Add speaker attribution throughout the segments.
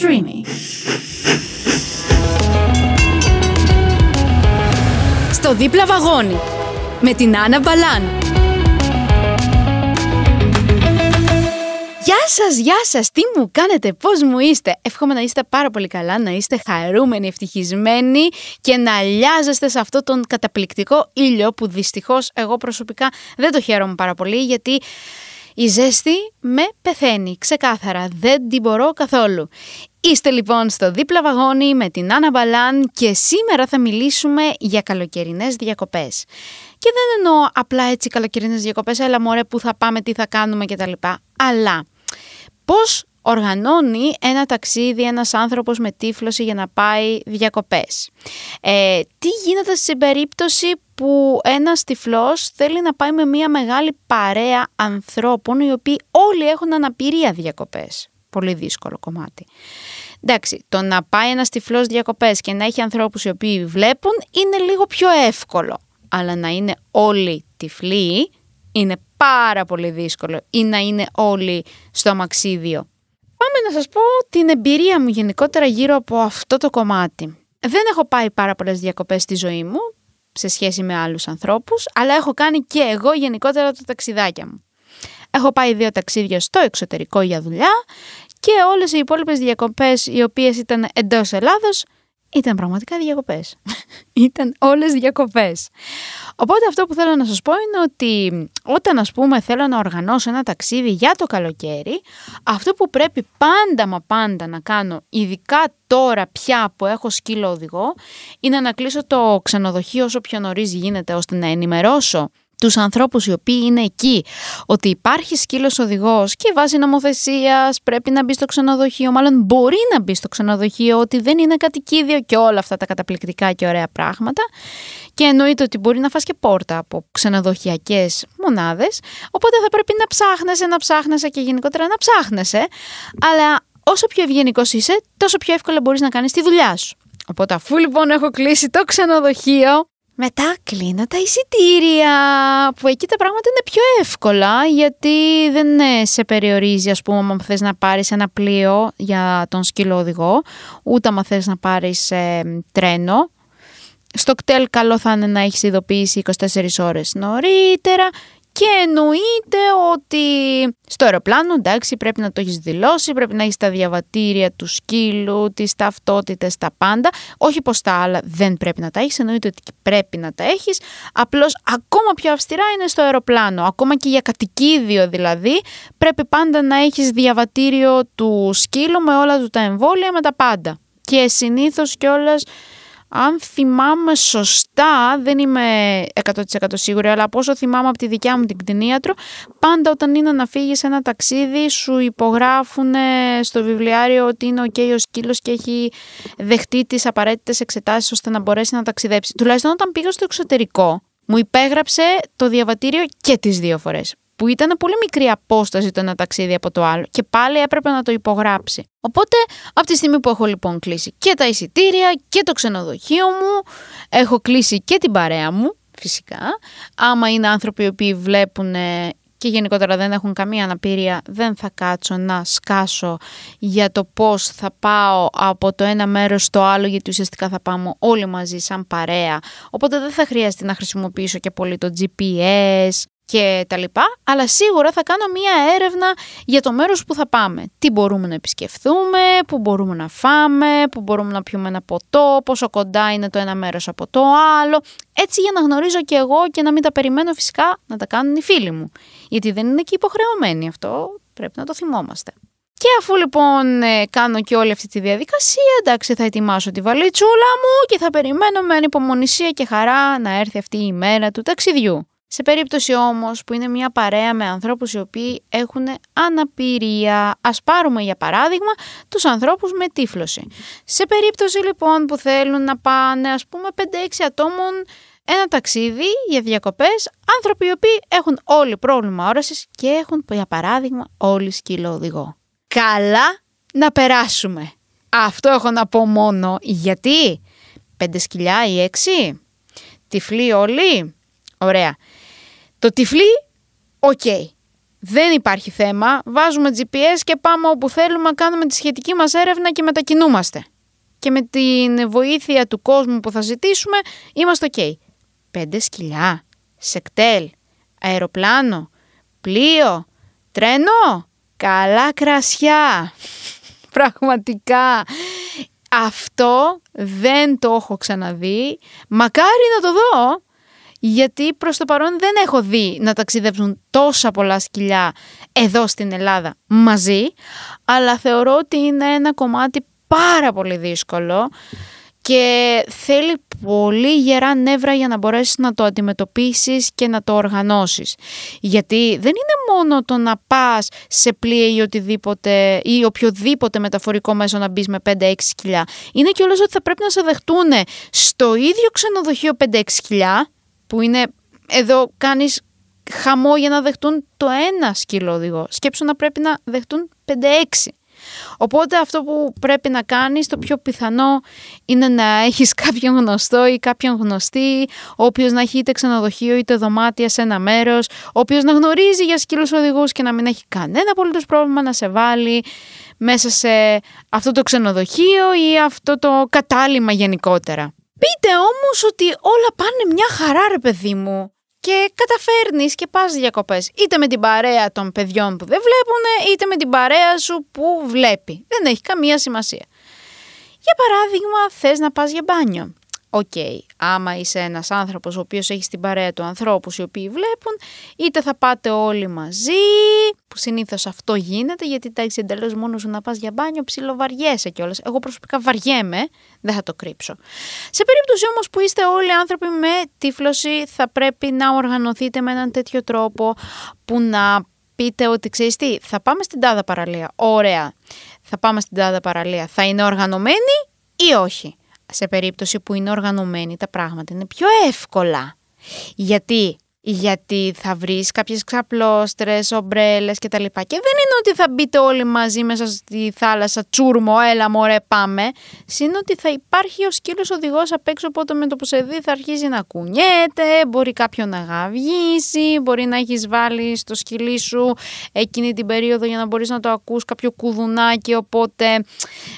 Speaker 1: Streamy. Στο δίπλα βαγόνι με την Άννα Μπαλάν. Γεια σας, γεια σας, τι μου κάνετε, πώς μου είστε; Εύχομαι να είστε πάρα πολύ καλά, να είστε χαρούμενοι, ευτυχισμένοι και να λιάζεστε σε αυτό τον καταπληκτικό ήλιο που δυστυχώς εγώ προσωπικά δεν το χαίρομαι πάρα πολύ γιατί η ζέστη με πεθαίνει, ξεκάθαρα, δεν την μπορώ καθόλου. Είστε λοιπόν στο δίπλα βαγόνι με την Άννα Μπαλάν και σήμερα θα μιλήσουμε για καλοκαιρινές διακοπές. Και δεν εννοώ απλά έτσι καλοκαιρινές διακοπές, έλα μωρέ που θα πάμε, τι θα κάνουμε κτλ. Αλλά πώς οργανώνει ένα ταξίδι ένας άνθρωπος με τύφλωση για να πάει διακοπές. Ε, τι γίνεται στην περίπτωση που ένας τυφλός θέλει να πάει με μια μεγάλη παρέα ανθρώπων οι οποίοι όλοι έχουν αναπηρία διακοπές; Πολύ δύσκολο κομμάτι. Εντάξει, το να πάει ένας τυφλός διακοπές και να έχει ανθρώπους οι οποίοι βλέπουν είναι λίγο πιο εύκολο. Αλλά να είναι όλοι τυφλοί είναι πάρα πολύ δύσκολο ή να είναι όλοι στο αμαξίδιο. Πάμε να σας πω την εμπειρία μου γενικότερα γύρω από αυτό το κομμάτι. Δεν έχω πάει πάρα πολλές διακοπές στη ζωή μου σε σχέση με άλλους ανθρώπους, αλλά έχω κάνει και εγώ γενικότερα τα ταξιδάκια μου. Έχω πάει δύο ταξίδια στο εξωτερικό για δουλειά και όλες οι υπόλοιπες διακοπές οι οποίες ήταν εντός Ελλάδος ήταν πραγματικά διακοπές. ήταν όλες διακοπές. Οπότε αυτό που θέλω να σας πω είναι ότι όταν ας πούμε θέλω να οργανώσω ένα ταξίδι για το καλοκαίρι, αυτό που πρέπει πάντα μα πάντα να κάνω, ειδικά τώρα πια που έχω σκύλο οδηγό, είναι να κλείσω το ξενοδοχείο όσο πιο νωρίς γίνεται ώστε να ενημερώσω τους ανθρώπους οι οποίοι είναι εκεί. Ότι υπάρχει σκύλος οδηγός και βάσει νομοθεσίας πρέπει να μπει στο ξενοδοχείο, μάλλον μπορεί να μπει στο ξενοδοχείο, ότι δεν είναι κατοικίδιο και όλα αυτά τα καταπληκτικά και ωραία πράγματα. Και εννοείται ότι μπορεί να φας και πόρτα από ξενοδοχειακές μονάδες, οπότε θα πρέπει να ψάχνεσαι, να ψάχνεσαι και γενικότερα να ψάχνεσαι, αλλά όσο πιο ευγενικός είσαι, τόσο πιο εύκολα μπορείς να κάνεις τη δουλειά σου. Οπότε αφού λοιπόν έχω κλείσει το ξενοδοχείο, μετά κλείνω τα εισιτήρια, που εκεί τα πράγματα είναι πιο εύκολα, γιατί δεν σε περιορίζει, ας πούμε, αν θες να πάρεις ένα πλοίο για τον σκύλο οδηγό, ούτε αν θες να πάρεις ε, τρένο. Στο κτέλ καλό θα είναι να έχεις ειδοποιήσει 24 ώρες νωρίτερα και εννοείται ότι στο αεροπλάνο, εντάξει, πρέπει να το έχεις δηλώσει, πρέπει να έχεις τα διαβατήρια του σκύλου, τις ταυτότητες, τα πάντα. Όχι πως τα άλλα δεν πρέπει να τα έχεις, εννοείται ότι πρέπει να τα έχεις. Απλώς ακόμα πιο αυστηρά είναι στο αεροπλάνο. Ακόμα και για κατοικίδιο δηλαδή, πρέπει πάντα να έχεις διαβατήριο του σκύλου με όλα του τα εμβόλια, με τα πάντα. Και συνήθως κιόλας αν θυμάμαι σωστά, δεν είμαι 100% σίγουρη, αλλά πόσο θυμάμαι από τη δικιά μου την κτηνίατρο, πάντα όταν είναι να φύγεις ένα ταξίδι σου υπογράφουν στο βιβλιάριο ότι είναι ok ο σκύλος και έχει δεχτεί τις απαραίτητες εξετάσεις ώστε να μπορέσει να ταξιδέψει. Τουλάχιστον όταν πήγα στο εξωτερικό, μου υπέγραψε το διαβατήριο και τις δύο φορές που ήταν πολύ μικρή απόσταση το ένα ταξίδι από το άλλο και πάλι έπρεπε να το υπογράψει. Οπότε, από τη στιγμή που έχω λοιπόν κλείσει και τα εισιτήρια και το ξενοδοχείο μου, έχω κλείσει και την παρέα μου, φυσικά. Άμα είναι άνθρωποι οι οποίοι βλέπουν και γενικότερα δεν έχουν καμία αναπηρία, δεν θα κάτσω να σκάσω για το πώς θα πάω από το ένα μέρος στο άλλο, γιατί ουσιαστικά θα πάμε όλοι μαζί σαν παρέα. Οπότε δεν θα χρειάζεται να χρησιμοποιήσω και πολύ το GPS και τα λοιπά, αλλά σίγουρα θα κάνω μία έρευνα για το μέρος που θα πάμε. Τι μπορούμε να επισκεφθούμε, πού μπορούμε να φάμε, πού μπορούμε να πιούμε ένα ποτό, πόσο κοντά είναι το ένα μέρος από το άλλο. Έτσι για να γνωρίζω και εγώ και να μην τα περιμένω φυσικά να τα κάνουν οι φίλοι μου. Γιατί δεν είναι και υποχρεωμένοι αυτό, πρέπει να το θυμόμαστε. Και αφού λοιπόν ε, κάνω και όλη αυτή τη διαδικασία, εντάξει θα ετοιμάσω τη βαλίτσούλα μου και θα περιμένω με ανυπομονησία και χαρά να έρθει αυτή η μέρα του ταξιδιού. Σε περίπτωση όμως που είναι μια παρέα με ανθρώπους οι οποίοι έχουν αναπηρία, ας πάρουμε για παράδειγμα τους ανθρώπους με τύφλωση. Σε περίπτωση λοιπόν που θέλουν να πάνε ας πούμε 5-6 ατόμων ένα ταξίδι για διακοπές, άνθρωποι οι οποίοι έχουν όλοι πρόβλημα όρασης και έχουν για παράδειγμα όλοι σκύλο οδηγό. Καλά να περάσουμε. Αυτό έχω να πω μόνο γιατί; 5 σκυλιά ή 6, τυφλοί όλοι, ωραία. Το τυφλί, οκ. δεν υπάρχει θέμα, βάζουμε GPS και πάμε όπου θέλουμε, κάνουμε τη σχετική μας έρευνα και μετακινούμαστε. Και με την βοήθεια του κόσμου που θα ζητήσουμε είμαστε ok. Πέντε σκυλιά, σεκτέλ, αεροπλάνο, πλοίο, τρένο, καλά κρασιά. Πραγματικά. Αυτό δεν το έχω ξαναδεί. Μακάρι να το δω γιατί προς το παρόν δεν έχω δει να ταξιδεύουν τόσα πολλά σκυλιά εδώ στην Ελλάδα μαζί, αλλά θεωρώ ότι είναι ένα κομμάτι πάρα πολύ δύσκολο και θέλει πολύ γερά νεύρα για να μπορέσεις να το αντιμετωπίσεις και να το οργανώσεις. Γιατί δεν είναι μόνο το να πας σε πλοία ή οτιδήποτε ή οποιοδήποτε μεταφορικό μέσο να μπεις με 5-6 σκυλιά. Είναι και όλες ότι θα πρέπει να σε δεχτούν στο ίδιο ξενοδοχείο 5-6 σκυλιά που είναι εδώ κάνεις χαμό για να δεχτούν το ένα σκύλο οδηγό. Σκέψου να πρέπει να δεχτούν 5-6. Οπότε αυτό που πρέπει να κάνεις, το πιο πιθανό είναι να έχεις κάποιον γνωστό ή κάποιον γνωστή, ο οποίος να έχει είτε ξενοδοχείο είτε δωμάτια σε ένα μέρος, ο οποίος να γνωρίζει για σκύλους οδηγούς και να μην έχει κανένα απολύτως πρόβλημα να σε βάλει μέσα σε αυτό το ξενοδοχείο ή αυτό το κατάλημα γενικότερα. Πείτε όμως ότι όλα πάνε μια χαρά ρε παιδί μου και καταφέρνεις και πας διακοπές είτε με την παρέα των παιδιών που δεν βλέπουν είτε με την παρέα σου που βλέπει. Δεν έχει καμία σημασία. Για παράδειγμα θες να πας για μπάνιο. OK, okay, άμα είσαι ένας άνθρωπος ο οποίος έχει στην παρέα του ανθρώπους οι οποίοι βλέπουν, είτε θα πάτε όλοι μαζί, που συνήθως αυτό γίνεται, γιατί εντάξει εντελώς μόνος σου να πας για μπάνιο, ψιλοβαριέσαι κιόλας. Εγώ προσωπικά βαριέμαι, δεν θα το κρύψω. Σε περίπτωση όμως που είστε όλοι άνθρωποι με τύφλωση, θα πρέπει να οργανωθείτε με έναν τέτοιο τρόπο που να πείτε ότι ξέρεις τι, θα πάμε στην τάδα παραλία. Ωραία, θα πάμε στην τάδα παραλία. Θα είναι οργανωμένοι ή όχι σε περίπτωση που είναι οργανωμένοι τα πράγματα είναι πιο εύκολα. Γιατί γιατί θα βρεις κάποιες ξαπλώστρες, ομπρέλες και τα λοιπά. Και δεν είναι ότι θα μπείτε όλοι μαζί μέσα στη θάλασσα τσούρμο, έλα μωρέ πάμε. Είναι ότι θα υπάρχει ο σκύλος οδηγός απ' έξω, οπότε με το που σε δει θα αρχίζει να κουνιέται, μπορεί κάποιον να γαβγίσει, μπορεί να έχεις βάλει στο σκυλί σου εκείνη την περίοδο για να μπορείς να το ακούς κάποιο κουδουνάκι, οπότε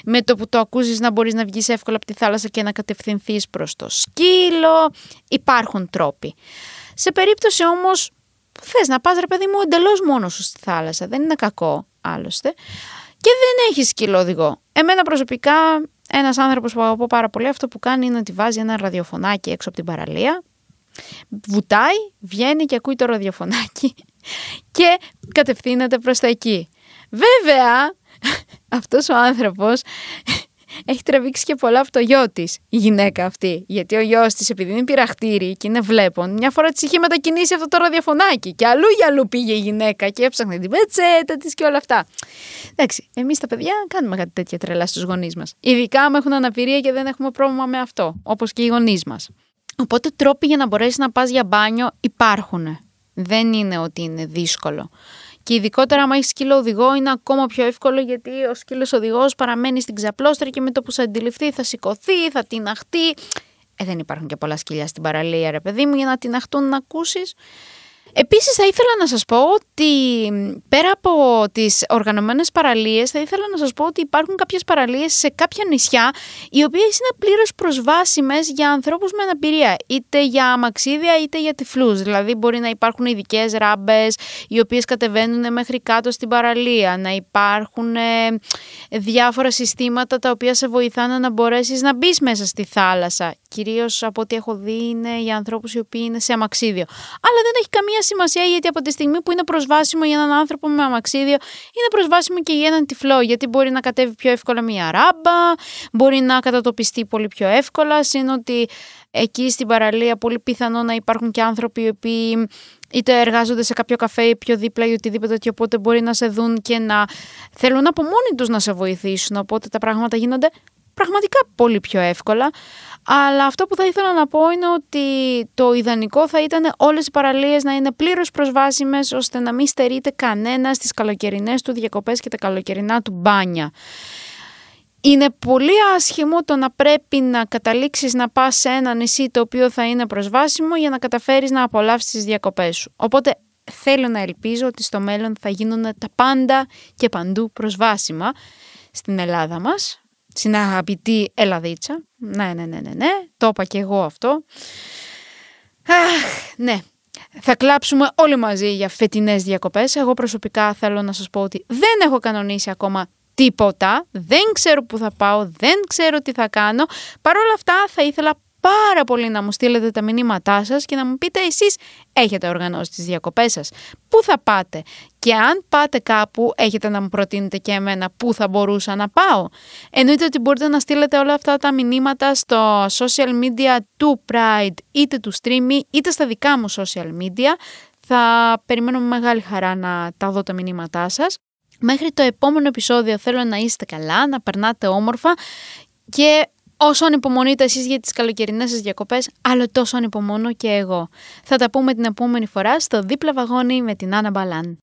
Speaker 1: με το που το ακούσεις να μπορείς να βγεις εύκολα από τη θάλασσα και να κατευθυνθείς προς το σκύλο. Υπάρχουν τρόποι. Σε περίπτωση όμως που θες να πας, ρε παιδί μου, εντελώς μόνος σου στη θάλασσα, δεν είναι κακό άλλωστε, και δεν έχεις σκύλο οδηγό. Εμένα προσωπικά, ένας άνθρωπος που αγαπώ πάρα πολύ, αυτό που κάνει είναι ότι βάζει ένα ραδιοφωνάκι έξω από την παραλία, βουτάει, βγαίνει και ακούει το ραδιοφωνάκι και κατευθύνεται προς τα εκεί. Βέβαια, αυτός ο άνθρωπος έχει τραβήξει και πολλά από το γιο της η γυναίκα αυτή. Γιατί ο γιος της, επειδή είναι πειραχτήρι και είναι βλέπον, μια φορά της είχε μετακινήσει αυτό το ραδιοφωνάκι. Και αλλού για αλλού πήγε η γυναίκα και έψαχνε την πετσέτα της και όλα αυτά. Εντάξει, εμείς τα παιδιά κάνουμε κάτι τέτοια τρελά στους γονείς μας. Ειδικά άμα έχουν αναπηρία και δεν έχουμε πρόβλημα με αυτό, όπως και οι γονείς μας. Οπότε τρόποι για να μπορέσεις να πας για μπάνιο υπάρχουν. Δεν είναι ότι είναι δύσκολο. Και ειδικότερα, άμα έχεις σκύλο οδηγό, είναι ακόμα πιο εύκολο γιατί ο σκύλος οδηγός παραμένει στην ξαπλώστρα και με το που σε αντιληφθεί θα σηκωθεί, θα τυναχτεί. Ε, δεν υπάρχουν και πολλά σκυλιά στην παραλία, ρε παιδί μου, για να τυναχτούν να ακούσεις. Επίσης θα ήθελα να σας πω ότι πέρα από τις οργανωμένες παραλίες θα ήθελα να σας πω ότι υπάρχουν κάποιες παραλίες σε κάποια νησιά οι οποίες είναι πλήρως προσβάσιμες για ανθρώπους με αναπηρία είτε για αμαξίδια είτε για τυφλούς. Δηλαδή μπορεί να υπάρχουν ειδικέ ράμπες οι οποίες κατεβαίνουν μέχρι κάτω στην παραλία να υπάρχουν ε, διάφορα συστήματα τα οποία σε βοηθάνε να μπορέσεις να μπεις μέσα στη θάλασσα. Κυρίως από ό,τι έχω δει είναι για ανθρώπους οι οποίοι είναι σε αμαξίδιο. Αλλά δεν έχει καμία σημασία γιατί από τη στιγμή που είναι προσβάσιμο για έναν άνθρωπο με αμαξίδιο, είναι προσβάσιμο και για έναν τυφλό. Γιατί μπορεί να κατέβει πιο εύκολα μια ράμπα, μπορεί να κατατοπιστεί πολύ πιο εύκολα. Είναι ότι εκεί στην παραλία πολύ πιθανό να υπάρχουν και άνθρωποι οι οποίοι είτε εργάζονται σε κάποιο καφέ ή πιο δίπλα ή οτιδήποτε τέτοιο, οπότε μπορεί να σε δουν και να θέλουν από μόνοι τους να σε βοηθήσουν, οπότε τα πράγματα γίνονται πραγματικά πολύ πιο εύκολα. Αλλά αυτό που θα ήθελα να πω είναι ότι το ιδανικό θα ήταν όλες οι παραλίες να είναι πλήρως προσβάσιμες ώστε να μην στερείται κανένας στις καλοκαιρινές του διακοπές και τα καλοκαιρινά του μπάνια. Είναι πολύ άσχημο το να πρέπει να καταλήξεις να πας σε ένα νησί το οποίο θα είναι προσβάσιμο για να καταφέρεις να απολαύσεις τις διακοπές σου. Οπότε θέλω να ελπίζω ότι στο μέλλον θα γίνουν τα πάντα και παντού προσβάσιμα στην Ελλάδα μας, στην αγαπητή Ελλαδίτσα. Ναι, ναι, ναι, ναι, ναι, το είπα και εγώ αυτό. Αχ, ναι, θα κλάψουμε όλοι μαζί για φετινές διακοπές. Εγώ προσωπικά θέλω να σας πω ότι δεν έχω κανονίσει ακόμα τίποτα, δεν ξέρω που θα πάω, δεν ξέρω τι θα κάνω. Παρ' όλα αυτά θα ήθελα πάρα πολύ να μου στείλετε τα μηνύματά σας και να μου πείτε εσείς έχετε οργανώσει τις διακοπές σας. Πού θα πάτε και αν πάτε κάπου έχετε να μου προτείνετε και εμένα πού θα μπορούσα να πάω. Εννοείται ότι μπορείτε να στείλετε όλα αυτά τα μηνύματα στο social media του Pride είτε του Streamy είτε στα δικά μου social media. Θα περιμένω με μεγάλη χαρά να τα δω τα μηνύματά σας. Μέχρι το επόμενο επεισόδιο θέλω να είστε καλά, να περνάτε όμορφα και όσο ανυπομονείτε εσείς για τις καλοκαιρινές σας διακοπές, άλλο τόσο ανυπομονώ και εγώ. Θα τα πούμε την επόμενη φορά στο δίπλα βαγόνι με την Άννα Μπαλάν.